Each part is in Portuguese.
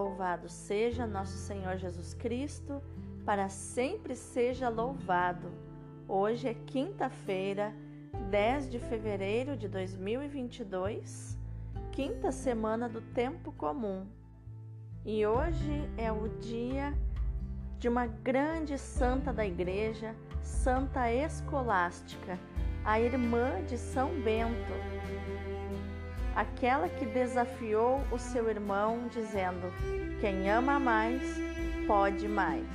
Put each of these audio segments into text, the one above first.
Louvado seja nosso Senhor Jesus Cristo, para sempre seja louvado. Hoje é quinta-feira, 10 de fevereiro de 2022, quinta semana do tempo comum. E hoje é o dia de uma grande santa da igreja, Santa Escolástica, a irmã de São Bento aquela que desafiou o seu irmão, dizendo: Quem ama mais, pode mais.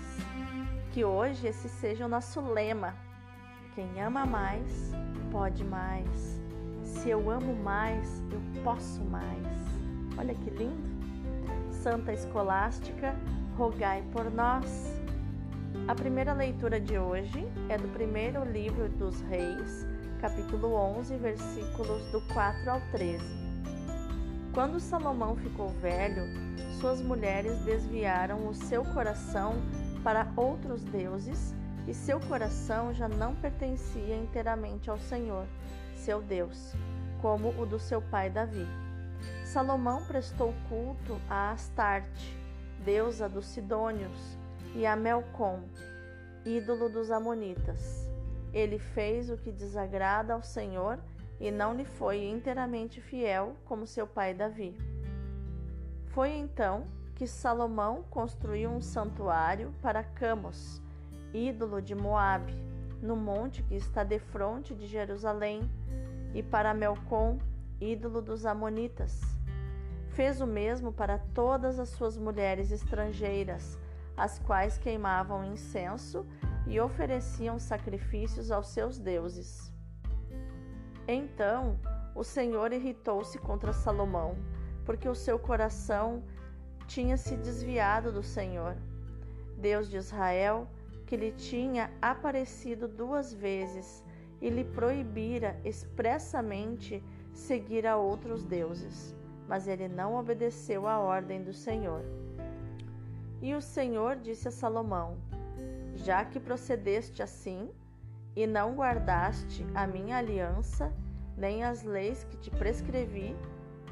Que hoje esse seja o nosso lema. Quem ama mais, pode mais. Se eu amo mais, eu posso mais. Olha que lindo! Santa Escolástica, rogai por nós. A primeira leitura de hoje é do primeiro livro dos Reis, capítulo 11, versículos do 4 ao 13. Quando Salomão ficou velho, suas mulheres desviaram o seu coração para outros deuses e seu coração já não pertencia inteiramente ao Senhor, seu Deus, como o do seu pai Davi. Salomão prestou culto a Astarte, deusa dos Sidônios, e a Melcom, ídolo dos Amonitas. Ele fez o que desagrada ao Senhor e não lhe foi inteiramente fiel como seu pai Davi. Foi então que Salomão construiu um santuário para Camos, ídolo de Moabe, no monte que está defronte de Jerusalém, e para Melcom, ídolo dos amonitas. Fez o mesmo para todas as suas mulheres estrangeiras, as quais queimavam incenso e ofereciam sacrifícios aos seus deuses. Então o Senhor irritou-se contra Salomão, porque o seu coração tinha se desviado do Senhor, Deus de Israel, que lhe tinha aparecido duas vezes e lhe proibira expressamente seguir a outros deuses. Mas ele não obedeceu à ordem do Senhor. E o Senhor disse a Salomão: Já que procedeste assim, e não guardaste a minha aliança, nem as leis que te prescrevi,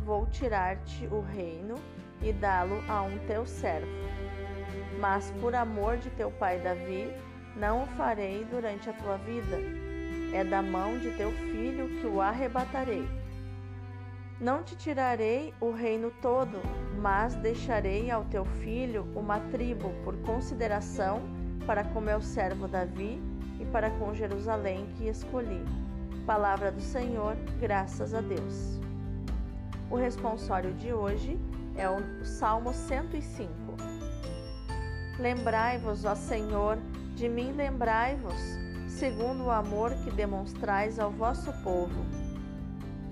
vou tirar-te o reino e dá-lo a um teu servo. Mas por amor de teu pai Davi, não o farei durante a tua vida. É da mão de teu filho que o arrebatarei. Não te tirarei o reino todo, mas deixarei ao teu filho uma tribo por consideração para com meu servo Davi e para com Jerusalém que escolhi. Palavra do Senhor, graças a Deus. O responsório de hoje é o Salmo 105. Lembrai-vos, ó Senhor, de mim lembrai-vos, segundo o amor que demonstrais ao vosso povo.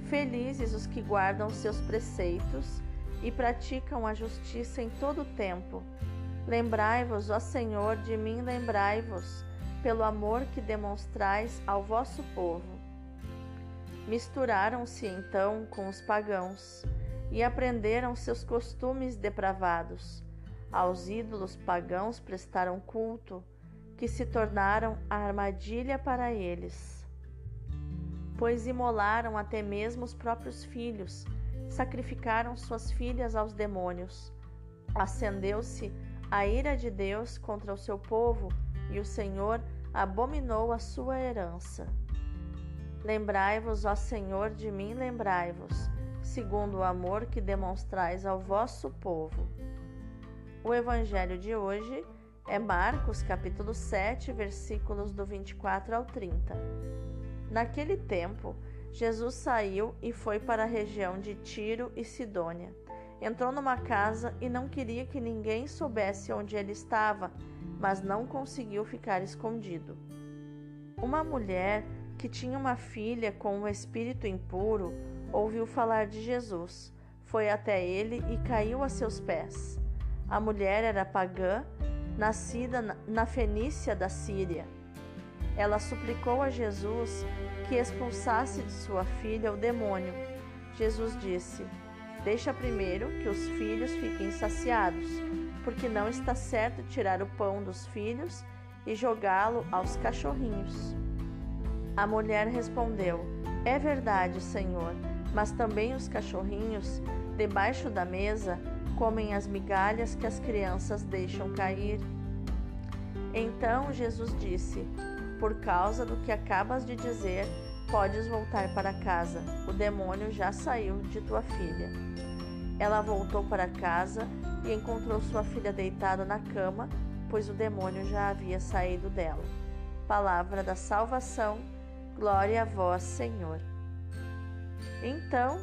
Felizes os que guardam seus preceitos e praticam a justiça em todo o tempo. Lembrai-vos, ó Senhor, de mim lembrai-vos, pelo amor que demonstrais ao vosso povo. Misturaram-se então com os pagãos e aprenderam seus costumes depravados. Aos ídolos pagãos prestaram culto, que se tornaram a armadilha para eles. Pois imolaram até mesmo os próprios filhos, sacrificaram suas filhas aos demônios. Acendeu-se a ira de Deus contra o seu povo e o Senhor abominou a sua herança. Lembrai-vos, ó Senhor, de mim lembrai-vos, segundo o amor que demonstrais ao vosso povo. O evangelho de hoje é Marcos, capítulo 7, versículos do 24 ao 30. Naquele tempo, Jesus saiu e foi para a região de Tiro e Sidônia. Entrou numa casa e não queria que ninguém soubesse onde ele estava mas não conseguiu ficar escondido. Uma mulher que tinha uma filha com um espírito impuro ouviu falar de Jesus, foi até ele e caiu a seus pés. A mulher era pagã, nascida na Fenícia da Síria. Ela suplicou a Jesus que expulsasse de sua filha o demônio. Jesus disse: Deixa primeiro que os filhos fiquem saciados porque não está certo tirar o pão dos filhos e jogá-lo aos cachorrinhos. A mulher respondeu: É verdade, Senhor, mas também os cachorrinhos, debaixo da mesa, comem as migalhas que as crianças deixam cair. Então Jesus disse: Por causa do que acabas de dizer, podes voltar para casa. O demônio já saiu de tua filha. Ela voltou para casa e encontrou sua filha deitada na cama, pois o demônio já havia saído dela. Palavra da salvação, glória a vós, Senhor. Então,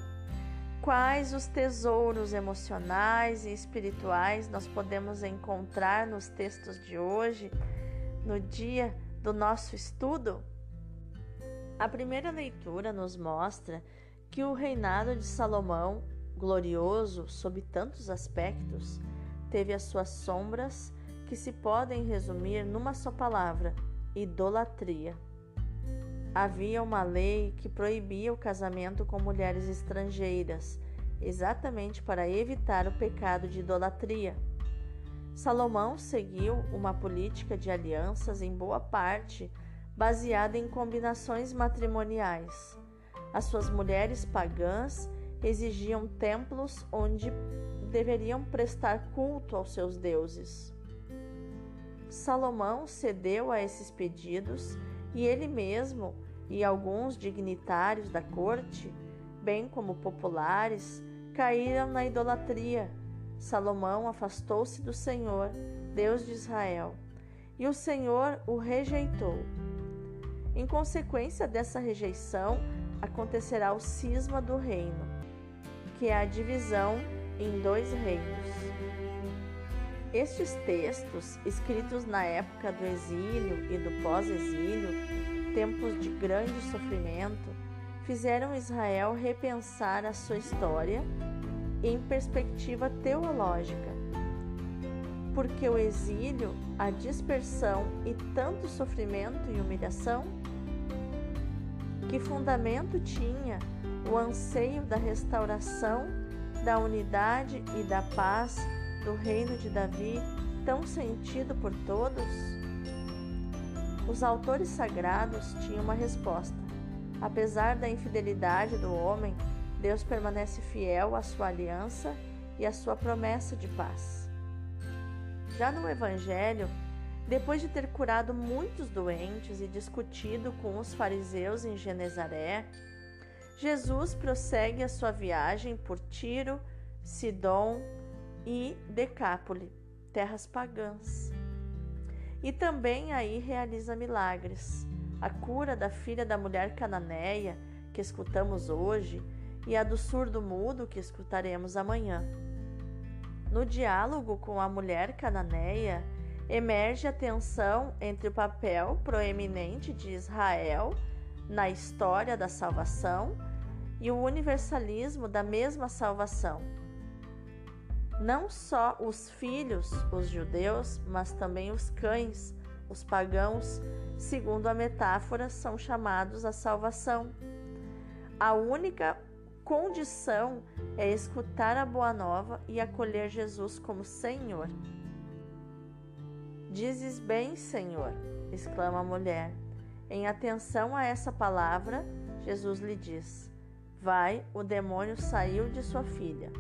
quais os tesouros emocionais e espirituais nós podemos encontrar nos textos de hoje, no dia do nosso estudo? A primeira leitura nos mostra que o reinado de Salomão, glorioso sob tantos aspectos, teve as suas sombras que se podem resumir numa só palavra: idolatria. Havia uma lei que proibia o casamento com mulheres estrangeiras, exatamente para evitar o pecado de idolatria. Salomão seguiu uma política de alianças em boa parte baseada em combinações matrimoniais. As suas mulheres pagãs exigiam templos onde deveriam prestar culto aos seus deuses. Salomão cedeu a esses pedidos e ele mesmo e alguns dignitários da corte, bem como populares, caíram na idolatria. Salomão afastou-se do Senhor, Deus de Israel, e o Senhor o rejeitou. Em consequência dessa rejeição, acontecerá o cisma do reino, que é a divisão em dois reinos. Estes textos, escritos na época do exílio e do pós-exílio, tempos de grande sofrimento, fizeram Israel repensar a sua história em perspectiva teológica. Porque o exílio, a dispersão e tanto sofrimento e humilhação? Que fundamento tinha o anseio da restauração, da unidade e da paz do reino de Davi, tão sentido por todos? Os autores sagrados tinham uma resposta. Apesar da infidelidade do homem, Deus permanece fiel à sua aliança e à sua promessa de paz. Já no Evangelho, depois de ter curado muitos doentes e discutido com os fariseus em Genezaré, Jesus prossegue a sua viagem por Tiro, Sidom e Decápole, terras pagãs. E também aí realiza milagres. A cura da filha da mulher cananeia, que escutamos hoje, e a do surdo mudo, que escutaremos amanhã. No diálogo com a mulher cananeia, emerge a tensão entre o papel proeminente de Israel na história da salvação e o universalismo da mesma salvação não só os filhos, os judeus, mas também os cães, os pagãos, segundo a metáfora, são chamados à salvação. A única condição é escutar a boa nova e acolher Jesus como Senhor. Dizes bem, Senhor, exclama a mulher. Em atenção a essa palavra, Jesus lhe diz: Vai, o demônio saiu de sua filha.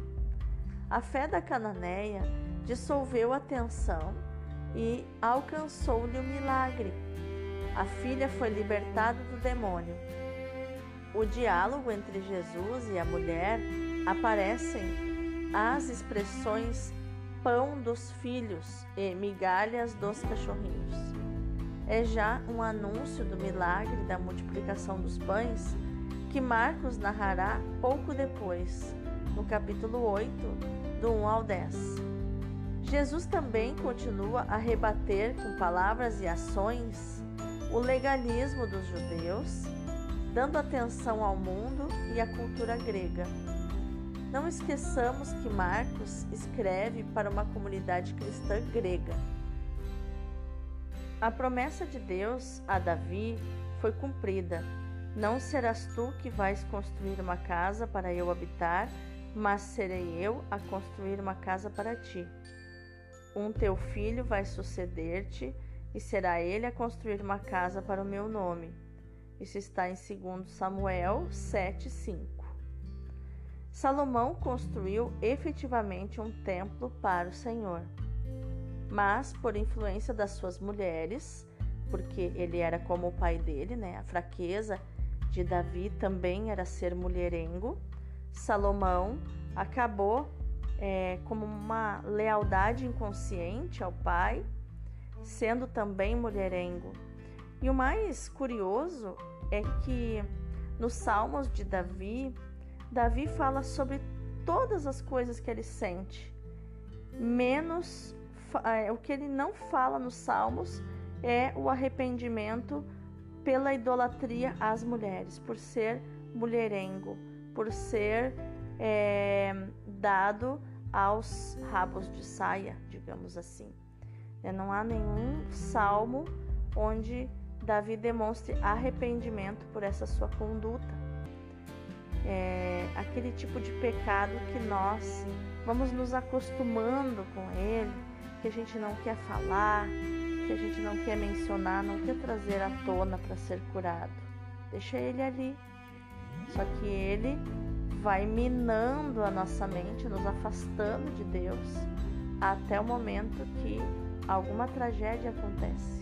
A fé da cananeia dissolveu a tensão e alcançou-lhe o milagre. A filha foi libertada do demônio. O diálogo entre Jesus e a mulher aparecem as expressões pão dos filhos e migalhas dos cachorrinhos. É já um anúncio do milagre da multiplicação dos pães que Marcos narrará pouco depois, no capítulo 8, do 1 ao 10. Jesus também continua a rebater com palavras e ações o legalismo dos judeus, dando atenção ao mundo e à cultura grega. Não esqueçamos que Marcos escreve para uma comunidade cristã grega. A promessa de Deus a Davi foi cumprida. Não serás tu que vais construir uma casa para eu habitar, mas serei eu a construir uma casa para ti. Um teu filho vai suceder-te, e será ele a construir uma casa para o meu nome. Isso está em 2 Samuel 7,5. Salomão construiu efetivamente um templo para o Senhor. Mas, por influência das suas mulheres, porque ele era como o pai dele, né? A fraqueza de Davi também era ser mulherengo. Salomão acabou é, como uma lealdade inconsciente ao pai, sendo também mulherengo. E o mais curioso é que nos Salmos de Davi, Davi fala sobre todas as coisas que ele sente, menos é, o que ele não fala nos Salmos é o arrependimento pela idolatria às mulheres, por ser mulherengo, por ser é, dado aos rabos de saia, digamos assim. É, não há nenhum salmo onde Davi demonstre arrependimento por essa sua conduta. É aquele tipo de pecado que nós vamos nos acostumando com ele, que a gente não quer falar, que a gente não quer mencionar, não quer trazer à tona para ser curado. Deixa ele ali. Só que ele vai minando a nossa mente, nos afastando de Deus, até o momento que alguma tragédia acontece.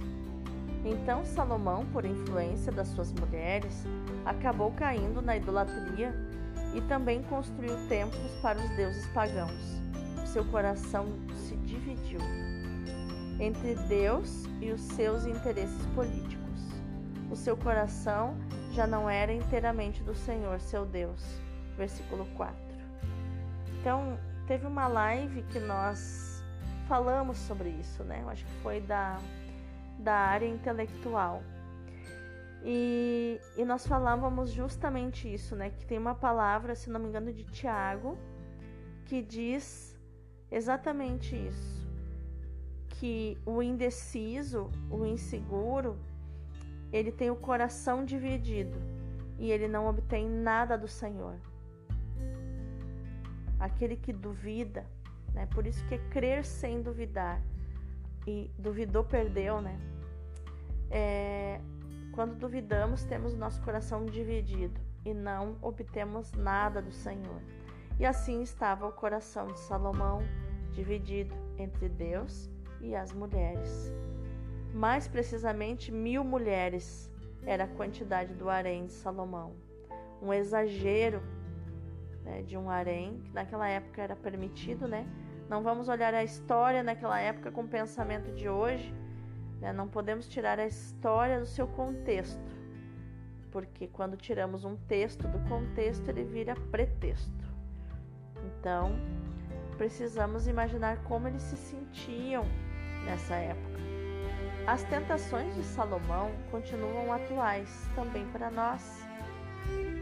Então Salomão, por influência das suas mulheres, acabou caindo na idolatria e também construiu templos para os deuses pagãos. Seu coração se dividiu entre Deus e os seus interesses políticos. O seu coração já não era inteiramente do Senhor, seu Deus. Versículo 4. Então, teve uma live que nós falamos sobre isso, né? Eu acho que foi da, da área intelectual. E, e nós falávamos justamente isso, né? Que tem uma palavra, se não me engano, de Tiago, que diz exatamente isso que o indeciso, o inseguro, ele tem o coração dividido e ele não obtém nada do Senhor. Aquele que duvida, né? Por isso que é crer sem duvidar. E duvidou, perdeu, né? É, quando duvidamos, temos nosso coração dividido e não obtemos nada do Senhor. E assim estava o coração de Salomão, dividido entre Deus e as mulheres. Mais precisamente, mil mulheres era a quantidade do harém de Salomão. Um exagero né, de um harém, que naquela época era permitido, né? Não vamos olhar a história naquela época com o pensamento de hoje, né? não podemos tirar a história do seu contexto, porque quando tiramos um texto do contexto, ele vira pretexto. Então, precisamos imaginar como eles se sentiam nessa época. As tentações de Salomão continuam atuais também para nós.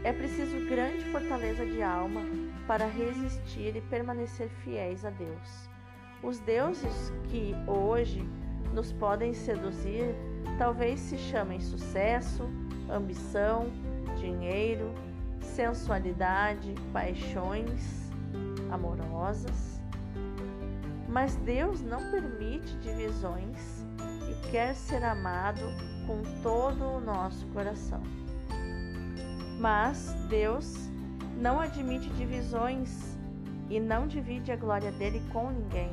É preciso grande fortaleza de alma para resistir e permanecer fiéis a Deus. Os deuses que hoje nos podem seduzir talvez se chamem sucesso, ambição, dinheiro, sensualidade, paixões amorosas mas Deus não permite divisões e quer ser amado com todo o nosso coração. Mas Deus não admite divisões e não divide a glória dele com ninguém.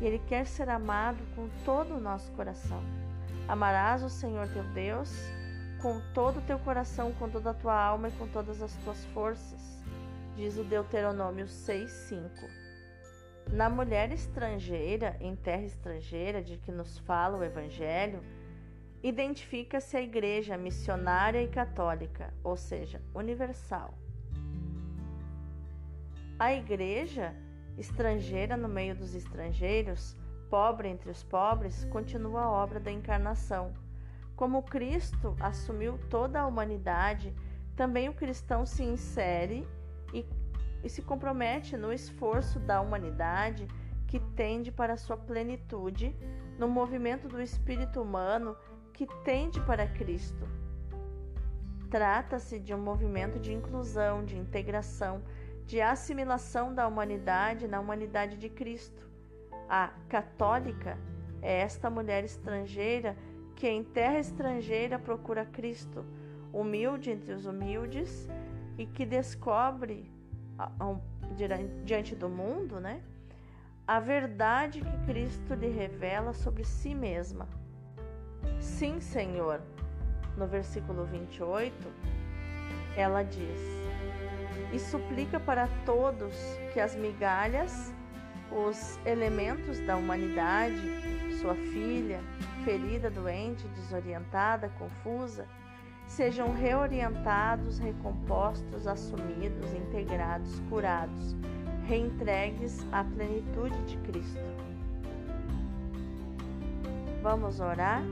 Ele quer ser amado com todo o nosso coração. Amarás o Senhor teu Deus com todo o teu coração, com toda a tua alma e com todas as tuas forças, diz o Deuteronômio 6:5. Na mulher estrangeira, em terra estrangeira, de que nos fala o Evangelho, identifica-se a igreja missionária e católica, ou seja, universal. A igreja estrangeira no meio dos estrangeiros, pobre entre os pobres, continua a obra da encarnação. Como Cristo assumiu toda a humanidade, também o cristão se insere e se compromete no esforço da humanidade que tende para sua plenitude, no movimento do espírito humano que tende para Cristo. Trata-se de um movimento de inclusão, de integração, de assimilação da humanidade na humanidade de Cristo. A católica é esta mulher estrangeira que em terra estrangeira procura Cristo, humilde entre os humildes e que descobre diante do mundo, né? A verdade que Cristo lhe revela sobre si mesma. Sim, Senhor. No versículo 28, ela diz: E suplica para todos que as migalhas, os elementos da humanidade, sua filha, ferida, doente, desorientada, confusa, sejam reorientados, recompostos, assumidos, integrados, curados, reentregues à plenitude de Cristo. Vamos orar?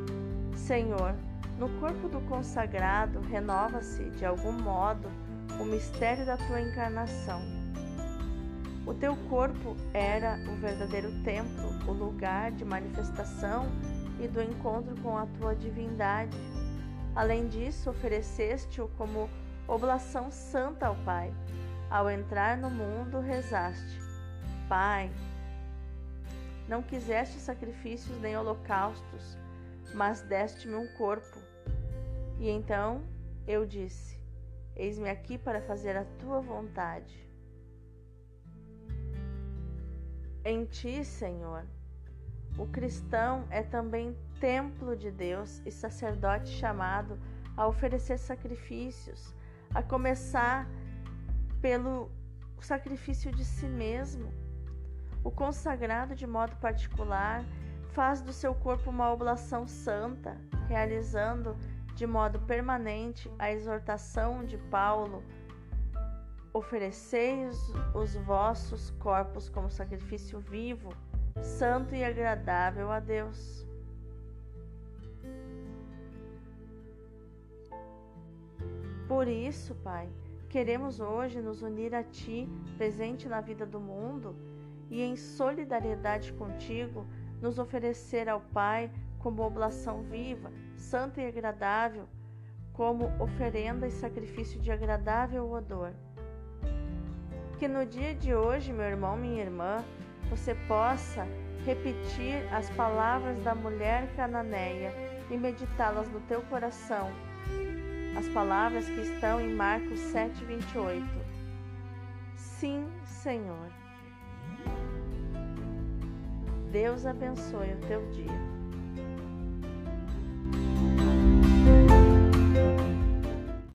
Senhor, no corpo do consagrado renova-se, de algum modo, o mistério da tua encarnação. O teu corpo era o verdadeiro templo, o lugar de manifestação e do encontro com a tua divindade. Além disso, ofereceste-o como oblação santa ao Pai. Ao entrar no mundo, rezaste: Pai, não quiseste sacrifícios nem holocaustos, mas deste-me um corpo. E então eu disse: Eis-me aqui para fazer a tua vontade. Em ti, Senhor, o cristão é também templo de Deus e sacerdote chamado a oferecer sacrifícios, a começar pelo sacrifício de si mesmo. O consagrado, de modo particular, faz do seu corpo uma oblação santa, realizando de modo permanente a exortação de Paulo: oferecei os vossos corpos como sacrifício vivo santo e agradável a Deus. Por isso, Pai, queremos hoje nos unir a Ti, presente na vida do mundo, e em solidariedade contigo, nos oferecer ao Pai como oblação viva, santa e agradável, como oferenda e sacrifício de agradável odor. Que no dia de hoje, meu irmão, minha irmã, você possa repetir as palavras da mulher cananeia e meditá-las no teu coração. As palavras que estão em Marcos 7:28. Sim, Senhor. Deus abençoe o teu dia.